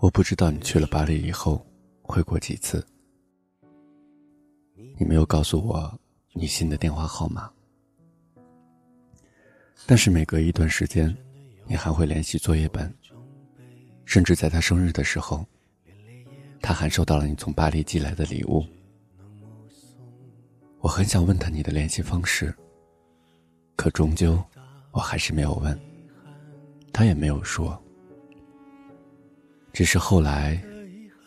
我不知道你去了巴黎以后回过几次，你没有告诉我你新的电话号码，但是每隔一段时间，你还会联系作业本，甚至在他生日的时候，他还收到了你从巴黎寄来的礼物。我很想问他你的联系方式，可终究我还是没有问，他也没有说。只是后来，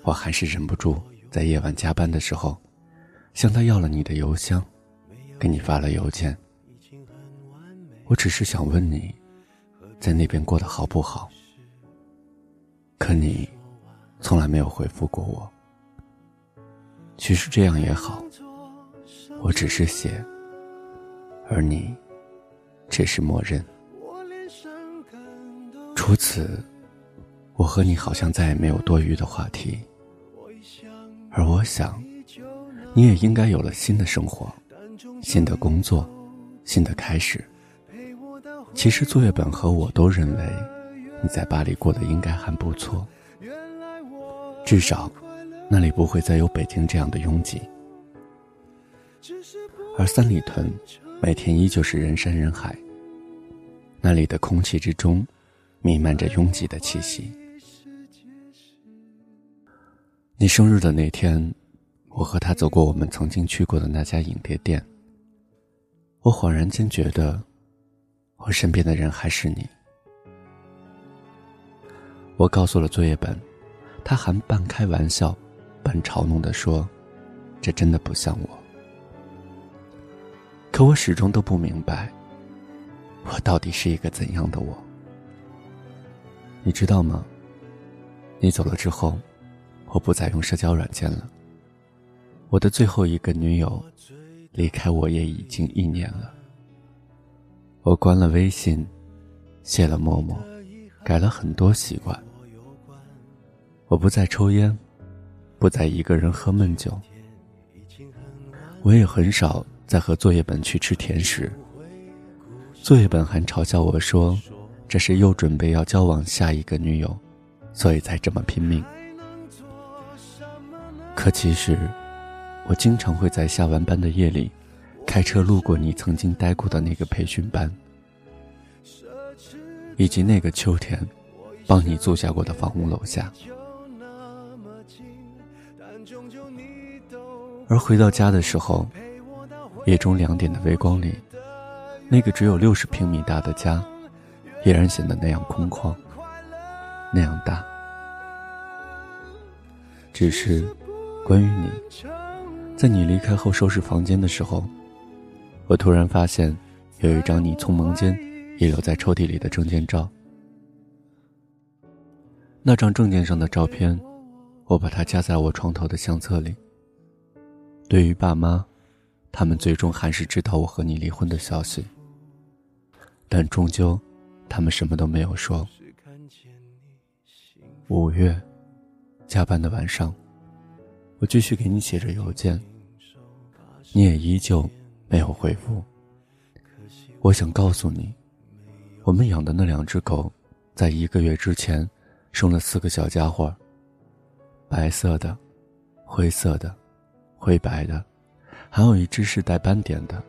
我还是忍不住在夜晚加班的时候，向他要了你的邮箱，给你发了邮件。我只是想问你，在那边过得好不好？可你从来没有回复过我。其实这样也好，我只是写，而你只是默认。除此。我和你好像再也没有多余的话题，而我想，你也应该有了新的生活、新的工作、新的开始。其实作业本和我都认为，你在巴黎过得应该还不错，至少那里不会再有北京这样的拥挤，而三里屯每天依旧是人山人海，那里的空气之中弥漫着拥挤的气息。你生日的那天，我和他走过我们曾经去过的那家影碟店。我恍然间觉得，我身边的人还是你。我告诉了作业本，他还半开玩笑、半嘲弄的说：“这真的不像我。”可我始终都不明白，我到底是一个怎样的我？你知道吗？你走了之后。我不再用社交软件了。我的最后一个女友离开我也已经一年了。我关了微信，卸了陌陌，改了很多习惯。我不再抽烟，不再一个人喝闷酒。我也很少再和作业本去吃甜食。作业本还嘲笑我说：“这是又准备要交往下一个女友，所以才这么拼命。”可其实，我经常会在下完班的夜里，开车路过你曾经待过的那个培训班，以及那个秋天，帮你租下过的房屋楼下。而回到家的时候，夜中两点的微光里，那个只有六十平米大的家，依然显得那样空旷，那样大。只是。关于你，在你离开后收拾房间的时候，我突然发现有一张你从门间遗留在抽屉里的证件照。那张证件上的照片，我把它夹在我床头的相册里。对于爸妈，他们最终还是知道我和你离婚的消息，但终究，他们什么都没有说。五月，加班的晚上。我继续给你写着邮件，你也依旧没有回复。我想告诉你，我们养的那两只狗，在一个月之前生了四个小家伙，白色的、灰色的、灰白的，还有一只是带斑点的。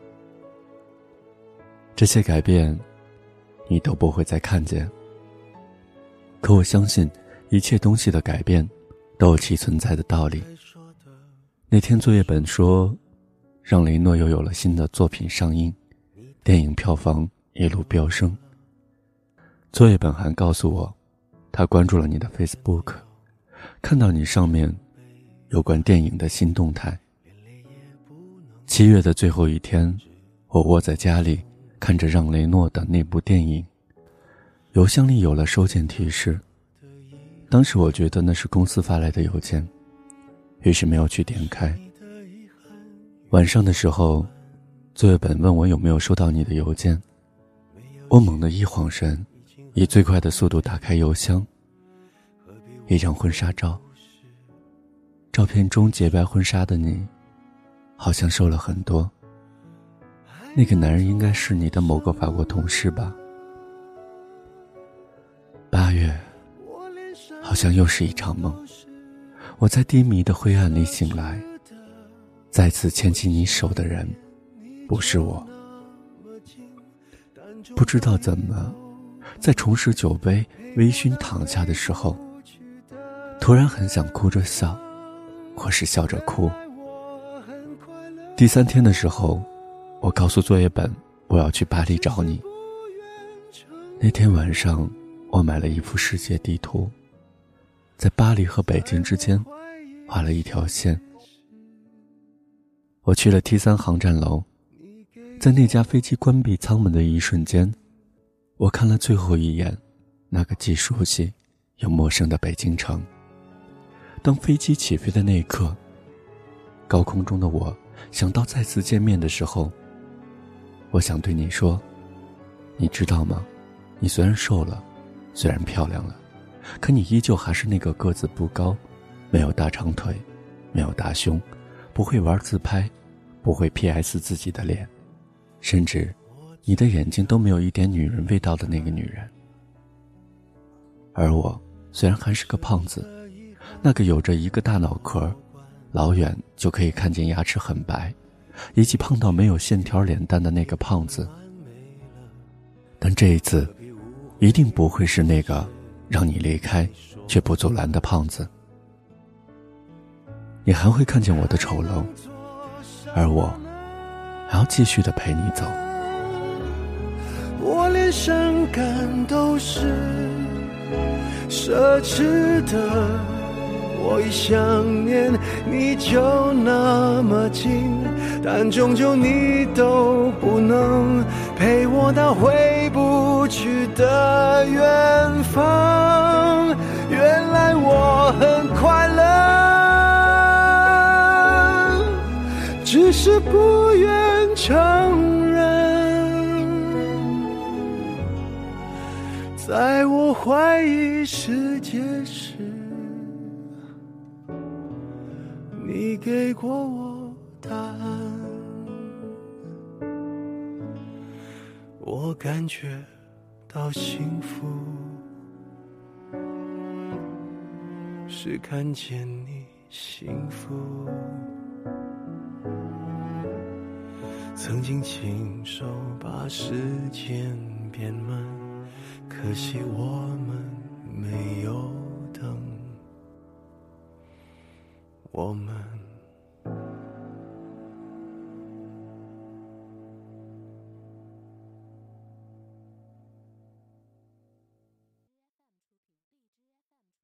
这些改变，你都不会再看见。可我相信，一切东西的改变，都有其存在的道理。那天作业本说，让雷诺又有了新的作品上映，电影票房一路飙升。作业本还告诉我，他关注了你的 Facebook，看到你上面有关电影的新动态。七月的最后一天，我窝在家里看着让雷诺的那部电影，邮箱里有了收件提示。当时我觉得那是公司发来的邮件。于是没有去点开。晚上的时候，作业本问我有没有收到你的邮件。我猛地一晃神，以最快的速度打开邮箱。一张婚纱照。照片中洁白婚纱的你，好像瘦了很多。那个男人应该是你的某个法国同事吧？八月，好像又是一场梦。我在低迷的灰暗里醒来，再次牵起你手的人，不是我。不知道怎么，在重拾酒杯、微醺躺下的时候，突然很想哭着笑，或是笑着哭。第三天的时候，我告诉作业本我要去巴黎找你。那天晚上，我买了一幅世界地图，在巴黎和北京之间画了一条线。我去了 T 三航站楼，在那架飞机关闭舱门的一瞬间，我看了最后一眼那个既熟悉又陌生的北京城。当飞机起飞的那一刻，高空中的我。想到再次见面的时候，我想对你说：“你知道吗？你虽然瘦了，虽然漂亮了，可你依旧还是那个个子不高、没有大长腿、没有大胸、不会玩自拍、不会 P.S 自己的脸，甚至你的眼睛都没有一点女人味道的那个女人。而我虽然还是个胖子，那个有着一个大脑壳。”老远就可以看见牙齿很白，以及胖到没有线条脸蛋的那个胖子。但这一次，一定不会是那个让你离开却不阻拦的胖子。你还会看见我的丑陋，而我还要继续的陪你走。我连伤感都是奢侈的。我一想念你就那么近，但终究你都不能陪我到回不去的远方。原来我很快乐，只是不愿承认。在我怀疑世界时。你给过我答案，我感觉到幸福，是看见你幸福。曾经亲手把时间变慢，可惜我们没有等。我们。